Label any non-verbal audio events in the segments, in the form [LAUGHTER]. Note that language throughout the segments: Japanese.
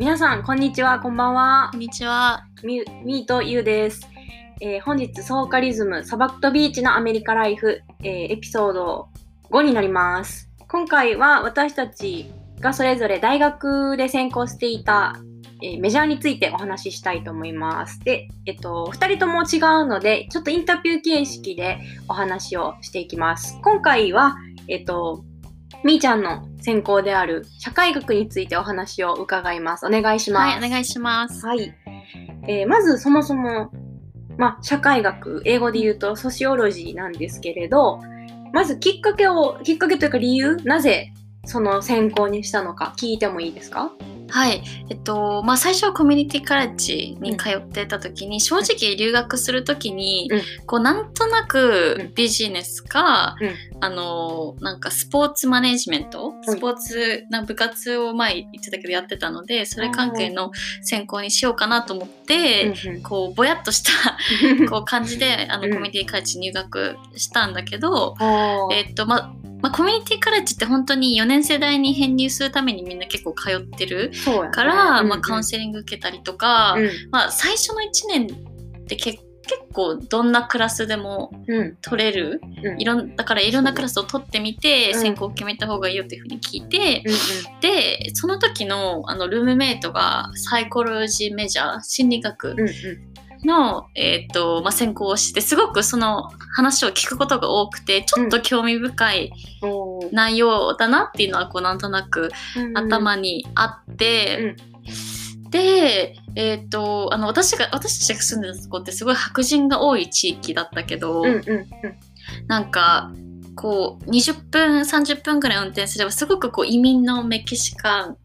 皆さん、こんにちは、こんばんはこん。にちは。み、みーとゆうです。えー本日、ソーカリズム、砂漠とビーチのアメリカライフ、えーエピソード5になります。今回は私たちがそれぞれ大学で専攻していた、えーメジャーについてお話ししたいと思います。で、えっと、二人とも違うので、ちょっとインタビュー形式でお話をしていきます。今回は、えっと、みーちゃんの専攻である社会学についてお話を伺います。お願いします。はい、お願いします。はい。えーまずそもそも、まあ、社会学、英語で言うとソシオロジーなんですけれど、まずきっかけを、きっかけというか理由、なぜその専攻にしたのか聞いてもいいですか？はい。えっと、まあ、最初はコミュニティカレッジに通ってた時に、正直留学する時に、うん。こう、なんとなうくん。ビジネスか、うん。あの、なんかスポーツマネジメント、うん。スポーツ、な部活を前言ってたけどやってたので、それ関係の専攻にしようかなと思って、こう、ぼやっとした [LAUGHS] こう感じで、あの、うん。コミュニティカレッジに入学したんだけど、えっと、ま、まあ、コミュニティカレッジって本当に4年生代に編入するためにみんな結構通ってるねから、まあ、うん。うんカウンセリング受けたりとか、うん。まあ、最初の1年ってけ結構どんなクラスでもうん。取れる？うん。いろんだからいろんなクラスを取ってみてうん。専攻を決めた方がいいよっていうふうに聞いて、うん。でその時のあのルームメイトがサイコロジーメジャー心理学うんうんの、えーとまあ、専攻をしてすごくその話を聞くことが多くてちょっと興味深い内容だなっていうのはこうなんとなくうん。頭にあって、で、えっ、と、あの、私が、私たちが住んでたとこってすごい白人が多い地域だったけど、うんうんうん。なんか、こう、20分、30分ぐらい運転すれば、すごくこう、移民のメキシカン、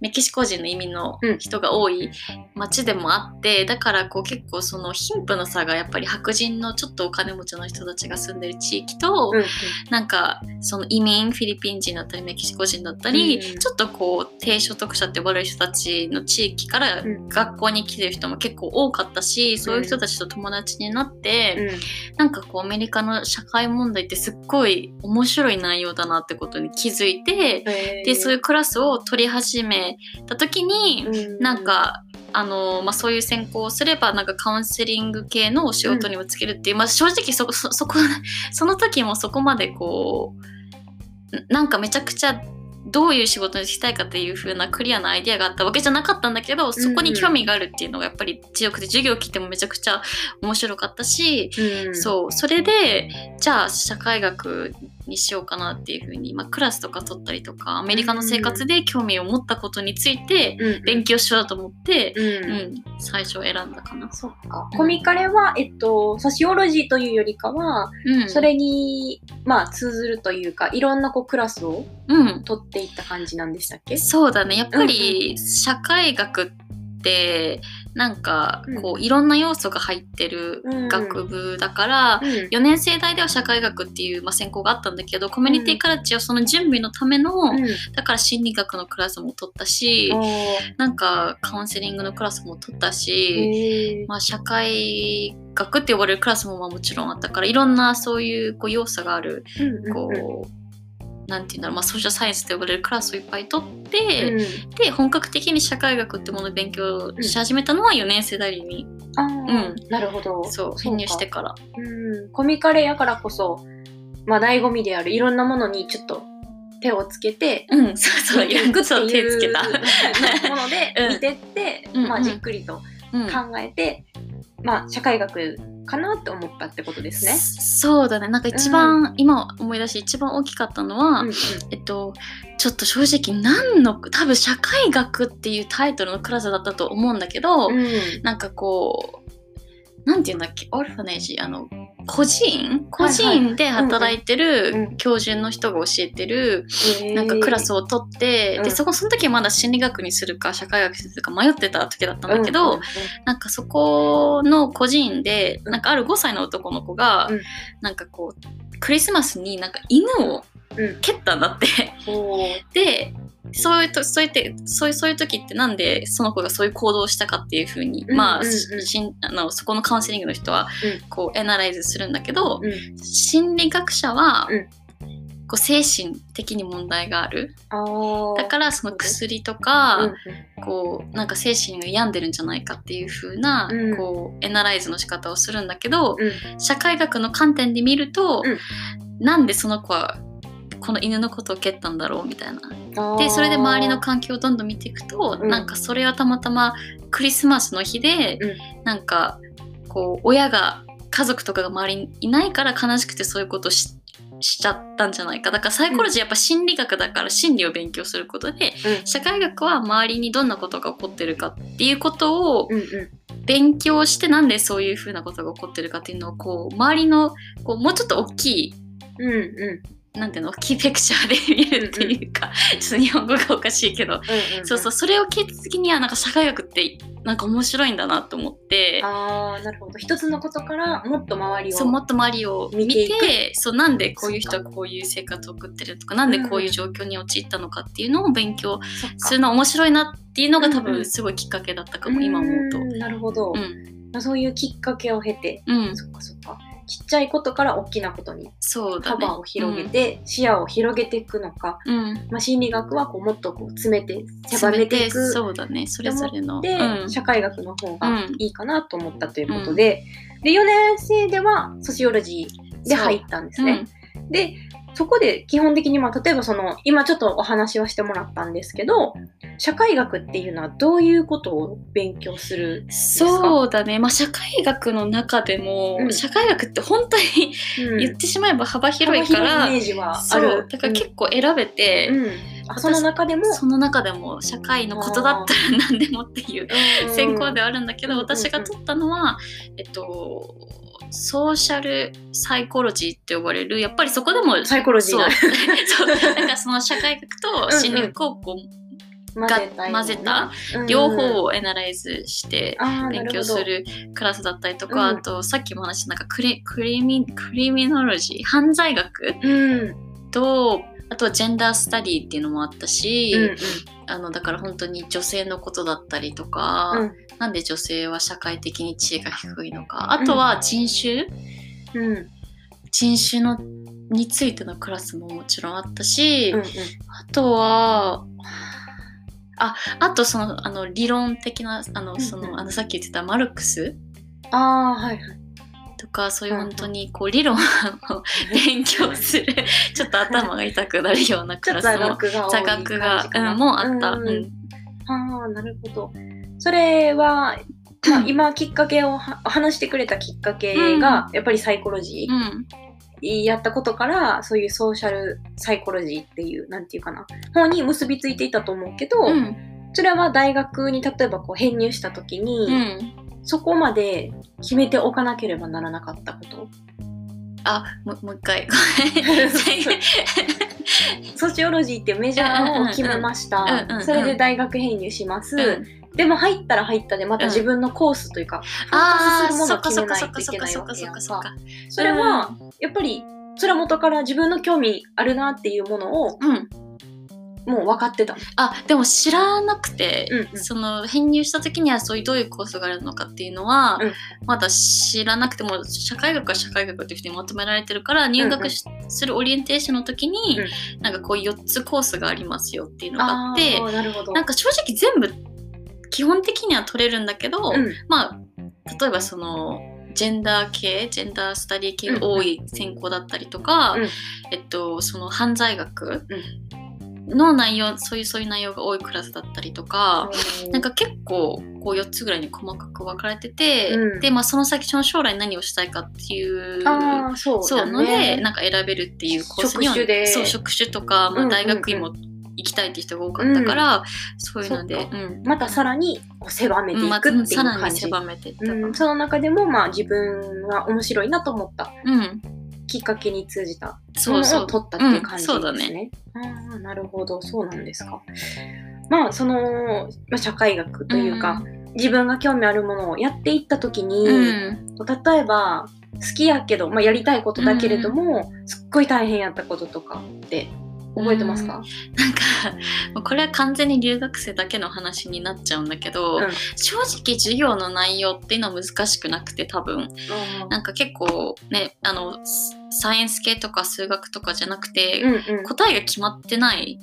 メキシコ人の移民の人が多い街でもあって、だからこう結構その貧富の差がやっぱり白人のちょっとお金持ちの人たちが住んでる地域と、うんなんかその移民フィリピン人だったりメキシコ人だったり、うん。ちょっとこう低所得者って呼ばれる人たちの地域からうん。学校に来てる人も結構多かったし、そういう人たちと友達になって、うん。なんかこうアメリカの社会問題ってすっごい面白い内容だなってことに気づいて、でそういうクラスを取り始めた時に、うん。なんかあのまあ、そういう専攻をすればなんかカウンセリング系のお仕事にもつけるっていう、まあ、正直そこそ [LAUGHS] そこその時もそこまでこうなんかめちゃくちゃどういう仕事にしたいかっていう風なクリアなアイデアがあったわけじゃなかったんだけどそこに興味があるっていうのがやっぱり強くて授業を聞いてもめちゃくちゃ面白かったし、うん。そうそれでじゃあ社会学にしようかなっていう風に、まあ、クラスとか取ったりとかアメリカの生活で興味を持ったことについてうん勉強しようと思って、ううんん、最初選んだかな。そっか。コミカレは、えっと、ソシオロジーというよりかは、うん、それに、まあ、通ずるというか、いろんなこうクラスをうん、取っていった感じなんでしたっけ？そうだね。やっぱり社会学ってなんかこういろんな要素が入ってる学部だから、うん。4年生代では社会学っていう、まあ、専攻があったんだけどコミュニティカレッジはその準備のための、うん。だから心理学のクラスも取ったし、なんかカウンセリングのクラスも取ったし、まあ、社会学って呼ばれるクラスもまあもちろんあったからいろんなそういうこう要素があるこう、なんていうんだろう、まあ、ソーシャルサイエンスと呼ばれるクラスをいっぱい取って、うん。で本格的に社会学ってものを勉強し始めたのは4年生代に、あうーなるほど。そうか。編入してから。うん。コミカレやからこそ、まあ、醍醐味であるいろんなものにちょっと手をつけて、うん、そうそう、いろんなことを手つけた。ものでうん見てって、まあ、うん。うん。じっくりとうん。考えて、まあ、社会学かなって思ったってことですね。そうだね。なんか一番、今思い出して一番大きかったのは、うんうん。えっとちょっと正直何の多分社会学っていうタイトルのクラスだったと思うんだけど、うん。なんかこうなんていうんだっけ？オルファネージあの個人？個人で働いてる教授の人が教えてるなんかクラスをを取って、うん。でそこその時はまだ心理学にするか社会学にするか迷ってた時だったんだけど、なんかそこの個人でなんかある5歳の男の子が、うん。なんかこうクリスマスになんか犬をうん蹴ったんだって。[LAUGHS] でそういうとそういうてそういうそういう時ってなんでその子がそういう行動をしたかっていうふうに、うんまあ,うんうん。ししんあのそこのカウンセリングの人はうん。こうエナライズするんだけど、うん。心理学者は、うん。こう精神的に問題がある。だからその薬とうんか、こうなんか精神が病んでるんじゃないかっていう風な、うん。こうエナライズの仕方をするんだけど、うん。社会学の観点で見ると、うん。なんでその子はこの犬のことを蹴ったんだろうみたいな。でそれで周りの環境をどんどん見ていくと、うん。なんかそれはたまたまクリスマスの日で、うなんかこう親が家族とかが周りにいないから悲しくてそういうことをししちゃったんじゃないか。だからサイコロジーやっぱ心理学だから心理を勉強することでうん。社会学は周りにどんなことが起こってるかっていうことを勉強してなんでそういうふうなことが起こってるかっていうのをこう周りのこうもうちょっと大きいうんうんなんていうの？大きいペクチャーで見るっていうか、ちょっと日本語がおかしいけど、うんうんそうそうそれを聞いた時にはなんか社会学ってなんか面白いんだなと思って。ああなるほど。一つのことからもっと周りをそうもっと周りを見てそうなんでこういう人はこういう生活を送ってるとかなんでこういう状況に陥ったのかっていうのを勉強するの面白いなっていうのが多うんうん。分すごいきっかけだったかも、今思うと。んなるほど、うん、まあそういうきっかけを経て、うん、そっかそっかちっちゃいことから大きなことに。幅を広げて、視野を広げていくのか、うん、まあ、心理学はこうもっとこう詰めて狭めていく。そうだね。それぞれの。で、うん。社会学の方がうん。いいかなと思ったということで、で4年生ではソシオロジーで入ったんですね。でそこで基本的に、まあ、例えばその今ちょっとお話はしてもらったんですけど社会学っていうのはどういうことを勉強するんですか？そうだね、まあ、社会学の中でも、うん。社会学って本当にうん。言ってしまえば幅広いから、幅広いイメージはある。だから結構選べて、うんその中でも？その中でも社会のことだったら何でもっていう専攻ではあるんだけど、うん私が取ったのは、えっとソーシャルサイコロジーって呼ばれるやっぱりそこでもサイコロジーなそう。[LAUGHS] [LAUGHS] なんかその社会学と心理学をこう混ぜたような。混ぜたうん両方をエナライズして勉強するクラスだったりとか、うん。あとさっきも話したなんかクリクリミクリミノロジー犯罪学うん。とあとはジェンダースタディっていうのもあったし、うんうんあのだから本当に女性のことだったりとか、うん。なんで女性は社会的に地位が低いのかあとは人種、うん。人種のについてのクラスももちろんあったし、うんうん。あとはああとそのあの理論的なあのそうんうん。のあのさっき言ってたマルクス。ああはいはいとかそういう本当にこう理論を勉強する [LAUGHS] ちょっと頭が痛くなるようなクラスも座学がうんもうあった。うんうん。ああなるほど。それは、まあ、今きっかけをは話してくれたきっかけが、やっぱりサイコロジー、うん。やったことからそういうソーシャルサイコロジーっていうなんていうかな。方に結びついていたと思うけど、うん。それは大学に例えばこう編入した時に、うんそこまで決めておかなければならなかったこと。あもうもう一回。[LAUGHS] ソシオロジーってメジャーを決めました、うんうんうん。それで大学編入します、うん。でも入ったら入ったでまた自分のコースというか、フォーカスするものを決めないといけないわけやんか。それはやっぱりそれは元から自分の興味あるなっていうものをうんもう分かってたの。あでも知らなくて、うんうん。その編入した時にはそういうどういうコースがあるのかっていうのは、うん。まだ知らなくても社会学は社会学っていうふうにまとめられてるから入学しするオリエンテーションの時に、なんかこう4つコースがありますよっていうのがあってあーなるほど。なんか正直全部基本的には取れるんだけど、うん。まあ例えばそのジェンダー系ジェンダースタディ系が多い専攻だったりとか、うん。えっとその犯罪学の内容そういうそういう内容が多いクラスだったりとか、なんか結構こう4つぐらいに細かく分かれてて、うん。でまあその先その将来何をしたいかっていうああそうそうだねのでなんか選べるっていうコースには職種で。そう職種とか、まあ、うんうんうん。大学院も行きたいって人が多かったから、そういうのでうん。またさらにこう狭めていうんまくっていう感じ。に狭めていったその中でもまあ自分は面白いなと思った。うん、きっかけに通じた。もそうそう。取ったっていう感じですね。うんそうだね。ああなるほど。そうなんですか。まあその、まあ、社会学というか、自分が興味あるものをやっていった時に、うん。例えば好きやけど、まあ、やりたいことだけれども、すっごい大変やったこととかって覚えてますか？なんかこれは完全に留学生だけの話になっちゃうんだけど、うん。正直授業の内容っていうのは難しくなくて多分。なんか結構ねあのサイエンス系とか数学とかじゃなくて、うんうん。答えが決まってない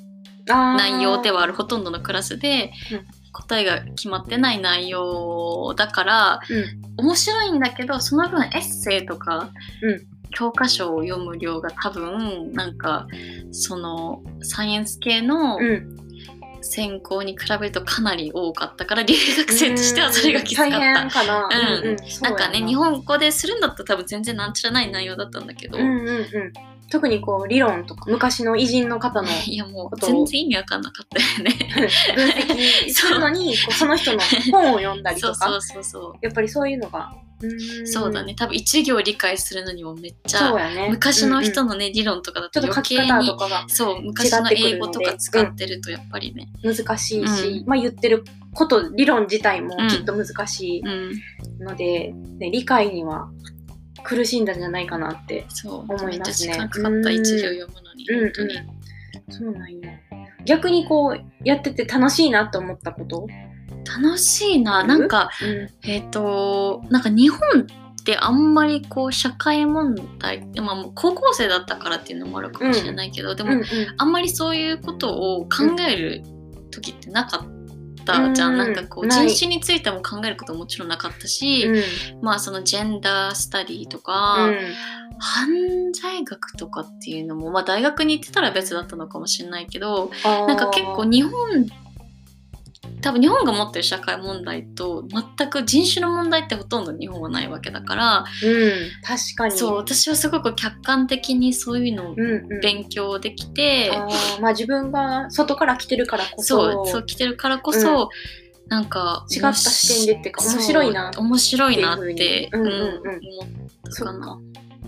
内容ではあるほとんどのクラスで、うん。答えが決まってない内容だからうん。面白いんだけどその分エッセイとか、うん教科書を読む量が多分なんかそのサイエンス系のうん専攻に比べるとかなり多かったから留学生としてはそれがきつかっ大た。変かな。うんうんなんかね日本語でするんだったら多分全然なんちゃらない内容だったんだけど、うんうんうん。特にこう理論とか昔の偉人の方の [LAUGHS] いやもう全然意味わかんなかったよね。分析するのにこうその人の本を読んだりとか [LAUGHS] そうそうそうそう。やっぱりそういうのがうんそうだね。多分一行理解するのにもめっちゃ昔の人うんうん。のね、理論とかだと余計にそう昔の英語とか使ってるとやっぱりね、難しいし、うん。まあ言ってること理論自体もうんきっと難しうん、いので、ね理解には苦しんだんじゃないかなってそう思いますね。時間かかった一行読むのに、うん。本当に、そうなんや。逆にこうやってて楽しいなって思ったこと、楽しいな。なんかうん。えっ、となんか日本ってあんまりこう社会問題まあ高校生だったからっていうのもあるかもしれないけど、でも、うんうん。あんまりそういうことを考える時ってなかったじゃん、うん。なんかこう人種についても考えることももちろんなかったし、うん。まあそのジェンダースタディとか、うん。犯罪学とかっていうのもまあ大学に行ってたら別だったのかもしれないけどなんか結構日本多分日本が持ってる社会問題と全く人種の問題ってほとんど日本はないわけだからうん確かに。そう私はすごく客観的にそういうのをうんうん勉強できて、あーまあ自分が外から来てるからこそ。そうそう来てるからこそ、なんか違った視点でっていうか面白いな面白いなっって思ったかな。ま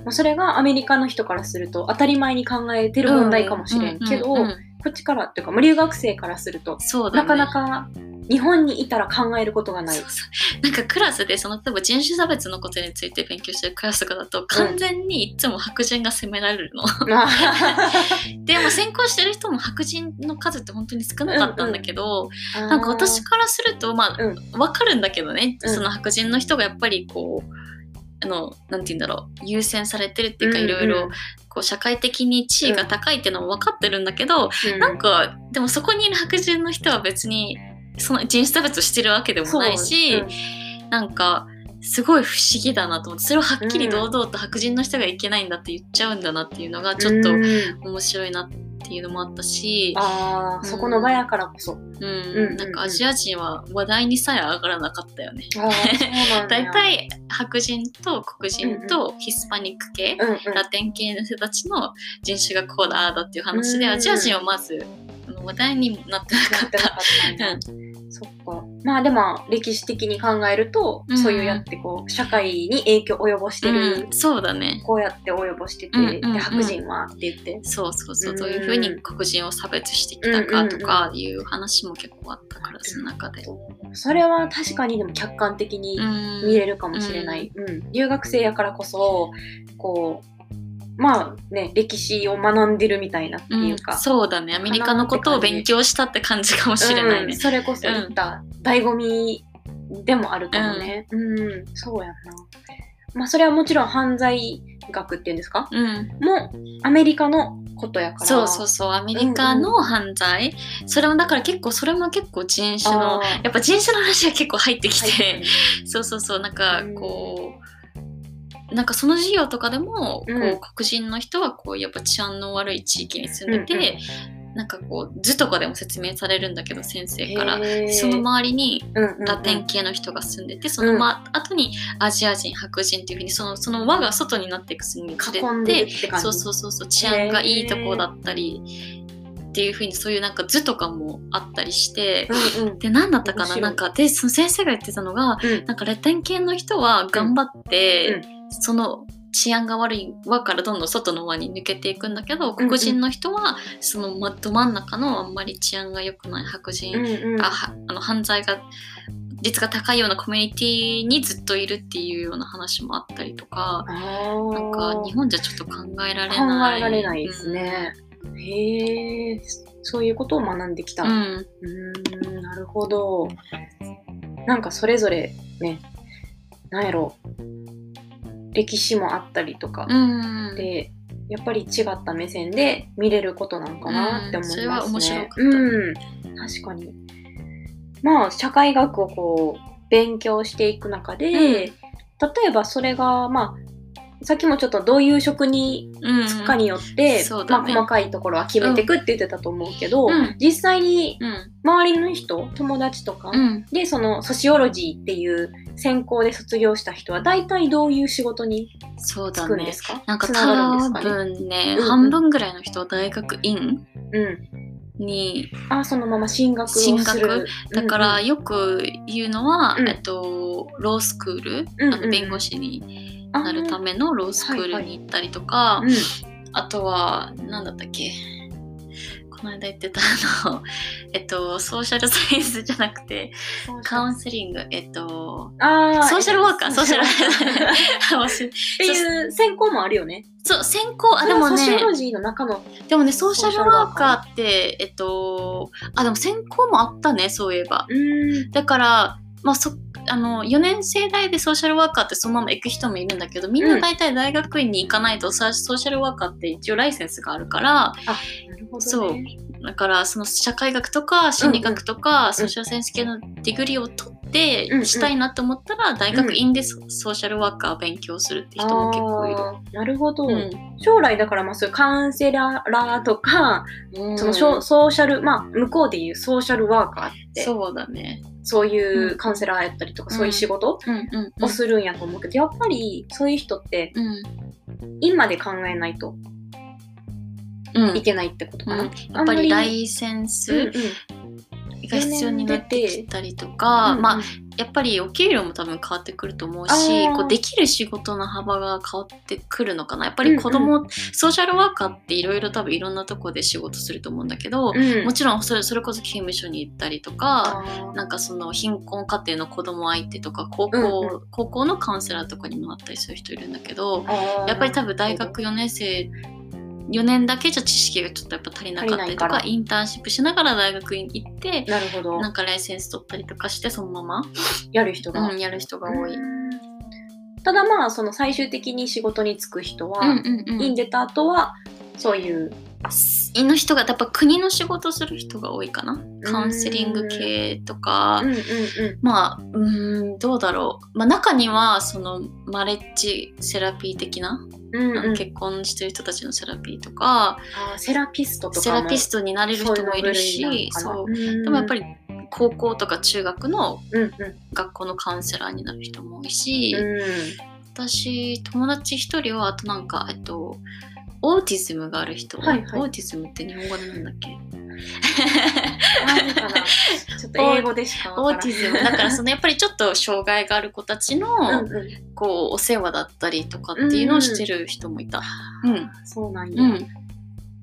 あそれがアメリカの人からすると当たり前に考えてる問題かもしれんけど、うんうんうん。こっちからっていうか、まあ留学生からすると、そうだね。なかなか日本にいたら考えることがない。そう。そう。なんかクラスでその例えば人種差別のことについて勉強してるクラスとかだと完全にいつも白人が責められるの。[LAUGHS] でも先行してる人も白人の数って本当に少なかったんだけど、なんか私からするとまあ、うん。わかるんだけどね、うん。その白人の人がやっぱりこうあのなんて言うんだろう。優先されてるっていうか、いろいろこう社会的に地位が高いっていうのも分かってるんだけど、うん。なんかでもそこにいる白人の人は別にその人種差別をしてるわけでもないし、そうなんかすごい不思議だなと思ってそれをはっきり堂々と白人の人がいけないんだって言っちゃうんだなっていうのがちょっとうん。面白いなっていうのもあったし、ああ、そこの場やからこそ。うん。うんなんかアジア人は話題にさえ上がらなかったよね。大体白人と黒人とヒスパニック系、うんうん、ラテン系の人たちの人種がこうだああだっていう話で、うんアジア人はまずあの話題になってなかっ。てなかったそっか。まあでも歴史的に考えると、うんそういうやってこう社会に影響を及ぼしてる、うん、そうだね。こうやって及ぼしてて、うんうんうんで白人はって言って。そうそうそう、うんどういうふうに黒人を差別してきたかとかいう話も結構あったからその中で。それは確かにでも客観的にうん見れるかもしれない。うん留学生やからこそ、こう、まあね、歴史を学んでるみたいなってうんいうか。そうだねアメリカのことを勉強したって感じかもしれないね。うんそれこそ言った醍醐味でもあるかもね。うん、そうやな。まあそれはもちろん犯罪学っていうんですか？うんもアメリカのことやから。そうそうそうアメリカの犯罪、それもだから結構それも結構人種のやっぱ人種の話が結構入ってきて、入ってそうそうそうなんかこう、なんかその授業とかでも、うん。こう黒人の人はこうやっぱ治安の悪い地域に住んでて、なんかこう図とかでも説明されるんだけど先生から。その周りにうんうんうんラテン系の人が住んでて、その、ま、後にアジア人白人っていうふうにそのその輪が外になっていくにつれてって。そうそうそうそう治安がいいとこだったりっていうふうにそういうなんか図とかもあったりして、うんうん。で何だったかな？なんかでその先生が言ってたのがうん。なんかラテン系の人は頑張って、うんその治安が悪い輪からどんどん外の輪に抜けていくんだけど黒人の人はそのまど真ん中のあんまり治安が良くない白人、うんうん。あはあの犯罪が率が高いようなコミュニティにずっといるっていうような話もあったりとかなんか日本じゃちょっと考えられ考ない。えられないですね。へえ、そういうことを学んできた。ううんーん、なるほど。なんかそれぞれね、なんやろ歴史もあったりとか。うん。で、やっぱり違った目線で見れることなのかなって思いますね。うんそれは面白かった。うん、確かに。まあ、社会学をこう、勉強していく中で、例えばそれが、まあ、さっきもちょっとどういう職にうん。就くかによって、まあ、そうだね。細かいところは決めていくって言ってたと思うけど、うん。実際にうん。周りの人友達とか、うん。でそのソシオロジーっていう専攻で卒業した人は大体どういう仕事に就そうだね。くんですか？なんか多分ね、うんうん。半分ぐらいの人は大学院うん。にあそのまま進学進る。学？だからうんよく言うのは、うん。えっと、ロースクール、うんうん弁護士にあなるためのロースクールに行ったりとか、うん。あとは何だったっけ？この間言ってたあの、[LAUGHS] えっと、ソーシャルサイエンスじゃなくてカウンセリングえっとあソーシャルワーカーソーシャル。[LAUGHS] っ忘れていう専攻もあるよね。そう専攻あでもソシオロねジーの中のでもねソーシャルワーカーってえっとあでも専攻もあったねそういえば。うん。だから、まあ、そあの4年生代でソーシャルワーカーってそのまま行く人もいるんだけどみんな大体大学院に行かないとさ、ソーシャルワーカーって一応ライセンスがあるからね、そう。だからその社会学とか心理学とか、 social science 系の degree を取ってしたいなと思ったら、大学院でソソーシャルワーカーを勉強するって人も結構いる。なるほど、うん。将来だからまあそういうカウンセラーとか、うん。そのソーシャルまあ向こうでいうソーシャルワーカーってそうそうだね。いうカウンセラーやったりとか、うん。そういう仕事をするんやと思うけど、やっぱりそういう人ってうん。今で考えないと。うんいけないってことかな、うん。やっぱりライセンうんスが必要になってきたりとか、うんまあやっぱりお給料も多分変わってくると思うしこうできる仕事の幅が変わってくるのかな。やっぱり子供、ソーシャルワーカーっていろいろ多分いろんなとこで仕事すると思うんだけど、うん。もちろんそれそれこそ刑務所に行ったりとか、なんかその貧困家庭の子供相手とか高校,、うんう高校のカウンセラーとかにもなったりする人いるんだけどやっぱり多分大学4年生4年だけじゃ知識がちょっとやっぱ足りなかったりとかインターンシップしながら大学院行ってなるほど。なんかライセンス取ったりとかしてそのまま、やる人が、うん、やる人が多い。うんただまあその最終的に仕事に就く人は、うんうんうん。院出た後はそういうの人がやっぱ国の仕事する人が多いかな？カウンセリング系とか。うんうんうん。まあうーんどうだろう、まあ、中にはそのマレッジセラピー的な、うんうん。結婚してる人たちのセラピーとか。セラピストとかセもラピストになれる人もいるしそうでもやっぱり、り高校とか中学の学校のカウンセラーになる人も多いし、うん。私友達一人はあとなんかえっとオーティズムがある人、はいはい。オーティズムって日本語でなんだっけ？ちょっと英語でしかオーティズム。だからそのやっぱりちょっと障害がある子たちの、うんうん。こうお世話だったりとかっていうのをしてる人もいた。うん。そうなんや、うん、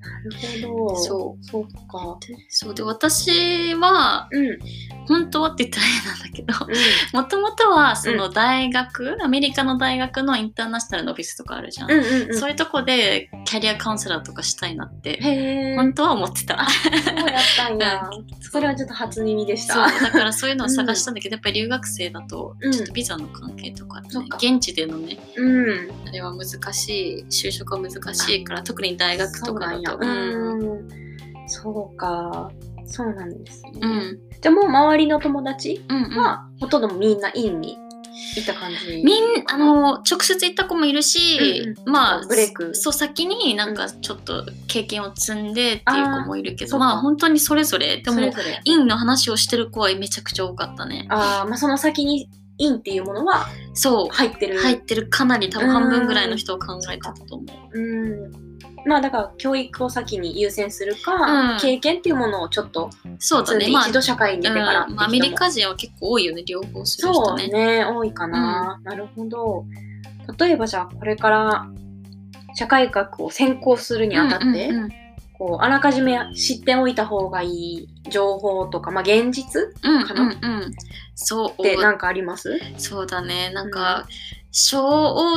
なるほど。そう。そうか。そう。で私はうん。うん本当はって言ったら変なんだけどもともとはその大学、アメリカの大学のインターナショナルのオフィスとかあるじゃん、うんうんうん。そういうとこでキャリアカウンセラーとかしたいなって本当は思ってた。そうやったんや。[LAUGHS] それはちょっと初耳でした。そう。だからそういうのを探したんだけど、やっぱり留学生だとうん。ちょっとビザの関係とか,、ねそっか。現地でのねうん。あれは難しい就職は難しいから特に大学とかだとそうなん。そうか。そうなんですね、うん。うんじゃあもう周りの友達うんうん。は、ほとんどみんな院に行った感じ？みんあの直接行った子もいるし、うんうん。まあブレイク。そう先になんかちょっと経験を積んでっていう子もいるけどあー。まあ本当にそれぞれ。でも院の話をしてる子はめちゃくちゃ多かったね。ああまあその先に院っていうものはそう。入ってる。入ってる。かなり多分半分ぐらいの人を考えてたと思う。うんまあだから教育を先に優先するか、うん。経験っていうものをちょっとそうだね。一度社会に出てからうん。まあ、アメリカ人は結構多いよね両方するそう人ねね多いかな、なるほど。例えばじゃあこれから社会学を専攻するにあたって、うんうんうん。こうあらかじめ知っておいた方がいい情報とか、まあ、現実っうんかなうん。うんそう。て何かあります、そうだね。なんか、正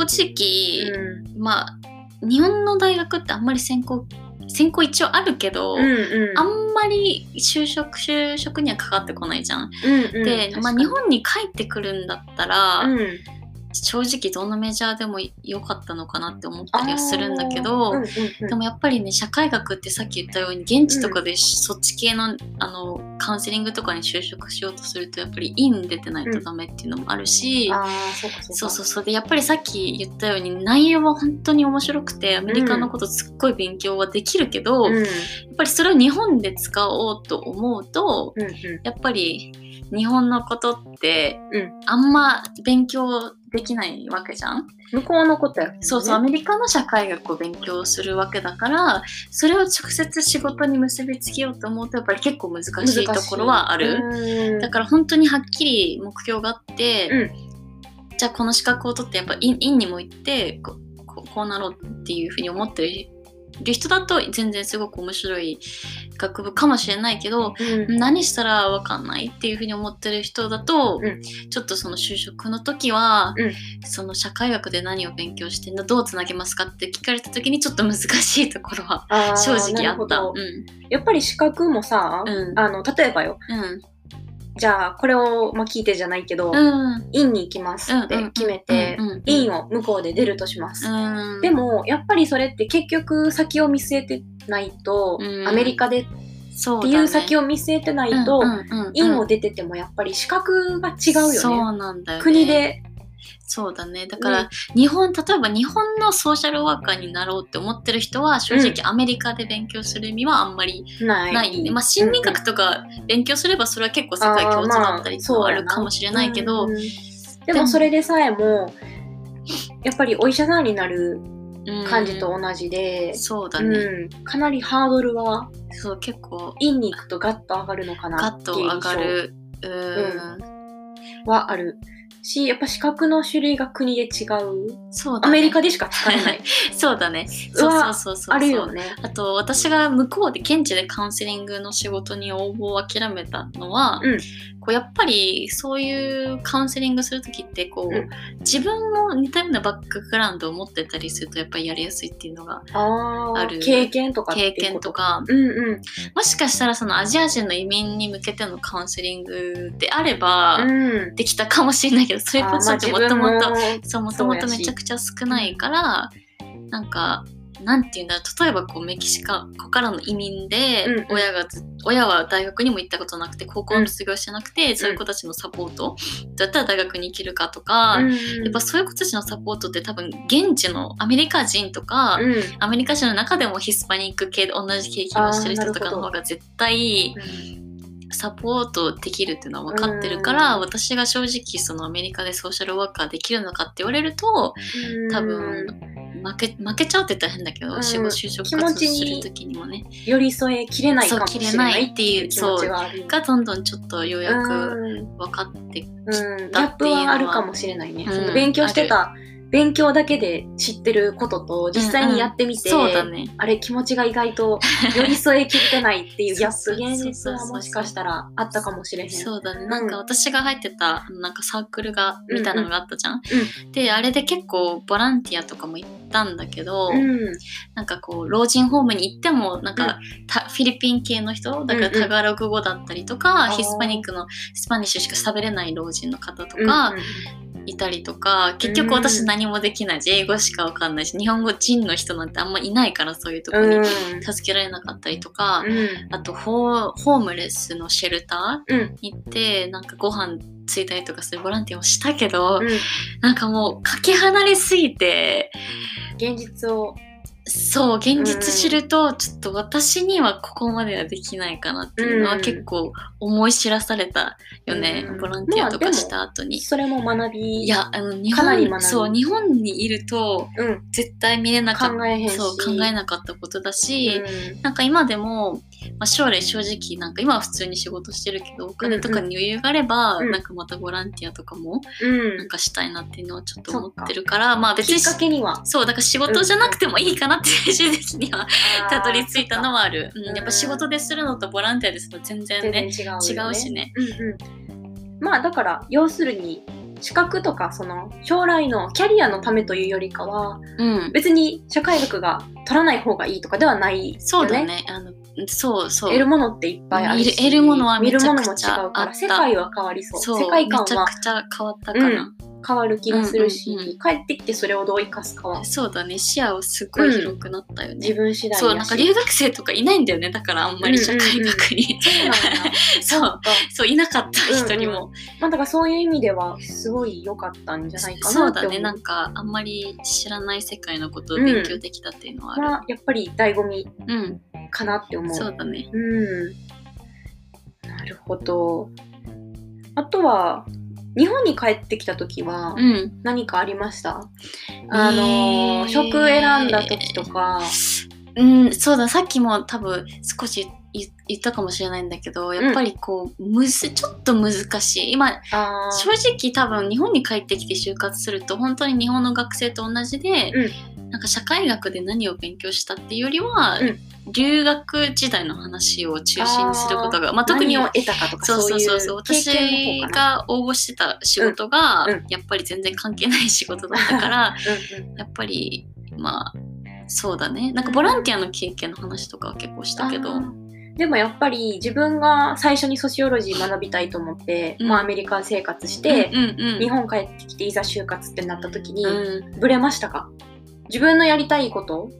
直、うん。まあ日本の大学ってあんまり専攻専攻一応あるけど、うんうん。あんまり就職就職にはかかってこないじゃん。うんうん。で、まあ、日本に帰ってくるんだったら、うん正直どんなメジャーでも良かったのかなって思ったりはするんだけど、うんうんうん。でもやっぱりね社会学ってさっき言ったように現地とかでそっち系の,、あのカウンセリングとかに就職しようとするとやっぱり院出てないとダメっていうのもあるし、うかそうか。そうそうそう。でやっぱりさっき言ったように内容は本当に面白くてアメリカのことすっごい勉強はできるけど、うん。やっぱりそれを日本で使おうと思うとうんうん。やっぱり日本のことってうんあんま勉強できないわけじゃん？向こうのことや、ね、そうそう、アメリカの社会学を勉強するわけだから、それを直接仕事に結びつけようと思うと、やっぱり結構難しいところはある。るだから本当にはっきり目標があって、じゃあこの資格を取って、やっぱ院院にも行ってこうなろうっていうふうに思ってる人だと、全然すごく面白い学部かもしれないけど、うん。何したらわかんないっていうふうに思ってる人だと、うん。ちょっとその就職の時は、うん。その社会学で何を勉強してんのどうつなげますかって聞かれた時にちょっと難しいところは正直あった。やっぱり資格もさ、うん。あの例えばよ。うんじゃあこれを、まあ、聞いてじゃないけど、うん。院に行きますって決めて、うんうんうん。院を向こうで出るとします、うん。でもやっぱりそれって結局先を見据えてないと、うん。アメリカでっていう先を見据えてないと、院をで出ててもやっぱり資格が違うよね。ね。国でそうだね。だから、日本例えば日本のソーシャルワーカーになろうって思ってる人は正直アメリカで勉強する意味はあんまりない。ないね。まあ心理学とか勉強すればそれは結構世界共通だったりとかあるかもしれないけど、うんでもそれでさえもやっぱりお医者さんになるうん感じと同じで、そうだね、うん。かなりハードルはそう結構院に行くとガッと上がるのかなガッと上がる。うん、はあるしやっぱ資格の種類が国で違う。そうだね。アメリカでしか使えない。[LAUGHS] そうだね。そうそうそうそう。あるよね。あと私が向こうで現地でカウンセリングの仕事に応募を諦めたのは、うんこうやっぱりそういうカウンセリングする時ってこう、うん。自分も似たようなバックグラウンドを持ってたりするとやっぱりやりやすいっていうのがある。経験とか経うこと？験とか。うんうん。もしかしたらそのアジア人の移民に向けてのカウンセリングであれば、うん。できたかもしれないけどそういうポジションってもともともともとめちゃくちゃ少ないからなんかなんていうんだろう例えばこうメキシカこからの移民で、うんうん。親がず親は大学にも行ったことなくて高校も卒業してなくて、そういう子たちのサポートどうやったら大学に行けるかとか、うんやっぱそういう子たちのサポートって多分現地のアメリカ人とか、うん。アメリカ人の中でもヒスパニック系で同じ経験をしてる人とかの方が絶対サポートできるっていうのは分かってるから、うん。私が正直そのアメリカでソーシャルワーカーできるのかって言われると多分負け負けちゃうって言ったら変だけど、うん。仕事就職活動する時にもね。寄り添えきれないかそうもし切れないっていう気持ちはあるがどんどんちょっとようやくうん。分かって、うん、ギだャップっていうのははあるかもしれないね。うん。勉強してた、勉強だけで知ってることと実際にやってみて、そうだね。あれ気持ちが意外と寄り添えきれてないっていうギャップ、現実はもしかしたらあったかもしれへん。そうだね、ん。なんか私が入ってたなんかサークルがみたいなのがあったじゃん、うであれで結構ボランティアとかも行ったんだけど、うん、なんかこう老人ホームに行ってもなんか、たフィリピン系の人だからうんうん。タガログ語だったりとか、あー。ヒスパニックのスパニッシュしか喋れない老人の方とうんかうんいたりとか、結局私何もできないし英語しかわかんないし日本語人の人なんてあんまいないからそういうとこうん。に助けられなかったりとか、うん。あとホームレスのシェルタうん。ーに行ってなんかご飯ついたりとかするボランティアをしたけど、うん。なんかもうかけ離れすぎて現実をそう現実知るとちょっと私にはここまではできないかなっていうのはうん。結構思い知らされたよね、うん。ボランティアとかした後に。それも学びいやあの日本そう日本にいるとうん、絶対見れなかった考えへんし。そう考えなかったことだし、うん。なんか今でも、まあ、将来正直なんか今は普通に仕事してるけどお金とかに余裕があれば、うんなんかまたボランティアとかもうん。なんかしたいなっていうのはちょっと思ってるからまあ別にきっかけには。そうだから仕事じゃなくてもいいかなって最終的にはたどり着いたのははある、うん、やっぱ仕事でするのとボランティアでするの全然ね違うよね。違うしね。うんうん、まあだから要するに資格とかその将来のキャリアのためというよりかはうん。別に社会学が取らない方がいいとかではないよね。そうだね。あのそうそう。得るものっていっぱいあるし。得るものは見るものも違うから世界は変わりそう。そう世界観めちゃはくちゃ変わったかな、変わる気がするし、うんうんうん。帰ってきてそれをどう生かすかは。そうだね。視野はすごい広くなったよね、自分次第そうなんか留学生とかいないんだよね。だからあんまり社会学に、そうなん。だそうそういなかった人にも、まあだからそういう意味ではすごい良かったんじゃないかそうなって思う。だね。なんかあんまり知らない世界のことを勉強できたっていうのはある。まあやっぱり醍醐味うん、かなって思う。そうだね。うん。なるほど。あとは日本に帰ってきた時はうん。何かありました、あのえー。職選んだ時とか、うん、そうだ。さっきも多分少し言言ったかもしれないんだけどやっぱりこうむずちょっと難しい。今正直多分日本に帰ってきて就活すると本当に日本の学生と同じで、なんか社会学で何を勉強したっていうよりは、うん。留学時代の話を中心にすることがまあ、特に得たかとかそうそうそうそう。そういう経私。が応募してた仕事が、やっぱり全然関係ない仕事だったから [LAUGHS] うんうん。やっぱりまあそうだね。なんかボランティアの経験の話とかは結構したけど、でもやっぱり自分が最初にソシオロジー学びたいと思って、うん。まあ、アメリカ生活して、うんうんうん。日本帰ってきていざ就活ってなった時に、うん。ブレましたか？自分のやりたいこと？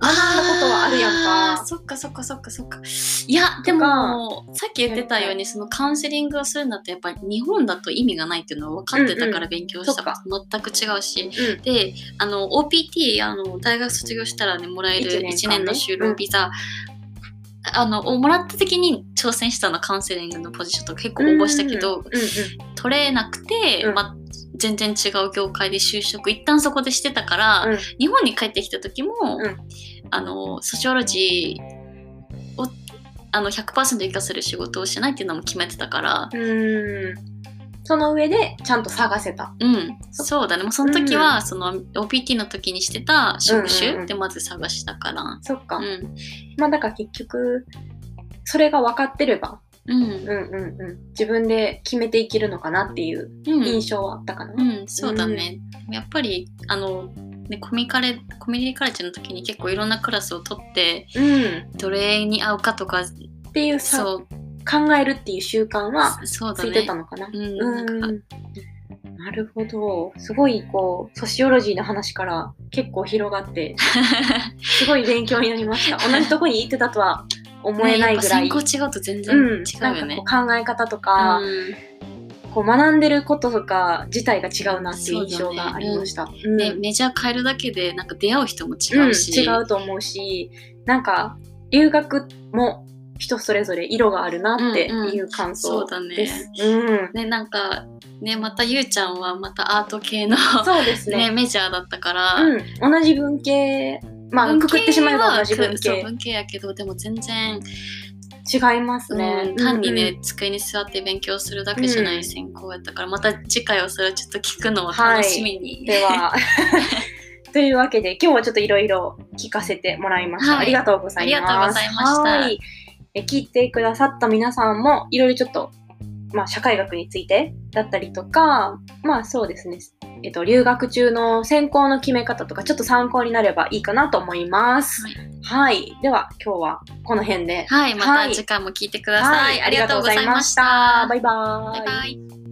学んだことはあるやんか。そっかそっかそっかそっか。いやでもさっき言ってたようにそのカウンセリングをするんだってやっぱり日本だと意味がないっていうのは分かってたから勉強したこと全く違うし、うん。であの OPT あの大学卒業したらねもらえる一年間ね。1年の就労ビザ、あのをもらった時に挑戦したのカウンセリングのポジションとか結構応募したけど、うんうん取れなくて、うん。まあ、全然違う業界で就職一旦そこでしてたから、うん。日本に帰ってきた時も、うん。あのソシオロジーをあの100%生かせる仕事をしないっていうのも決めてたから、うん。その上でちゃんと探せた。うん、そうだね。もうその時は、その OPT の時にしてた職うんうんうん。種でまず探したから。そっか。うん。まあだから結局それが分かってれば、うんうんうんうん、自分で決めていけるのかなっていううん印象はあったかな。うん、そうだね。やっぱりあのねコミカレコミュニティカレッジの時に結構いろんなクラスを取ってうん、どれに合うかとかっていうさそう考えるっていう習慣はそうだついてねたのかな。うんうんなんかなるほど。すごいこうソシオロジーの話から結構広がって [LAUGHS] すごい勉強になりました。同じとこに行ってたとは思えないぐらい。違うと全然うん、違うよね。考え方とか、うん。こう学んでることとか自体が違うなっていう印象がありました。うん。ね、メジャー変えるだけでなんか出会う人も違うし、違うと思うしなんか留学も人それぞれ色があるなっていう感想そうだね。ねなんかねまたゆうちゃんはまたアート系のそうですね。ねメジャーだったから、うん、同じ文系まあ文系くくってしまえば同じ文系。文系やけどでも全然、違いますね、うん。単にね、うん机に座って勉強するだけじゃなうんい専攻やったから、また次回はそれをちょっと聞くのを楽しみに、では。[LAUGHS] というわけで今日はちょっといろいろ聞かせてもらいました、はい。ありがとうございます。ありがとうございました。はい。え聞いてくださった皆さんもいろいろちょっとまあ社会学についてだったりとかまあそうですね。えっと留学中の専攻の決め方とかちょっと参考になればいいかなと思います。はい。はい、では今日はこの辺で。はい、まはい。た次回も聞いてください。はい、ありがとうございました。バイバーイ。バイバイ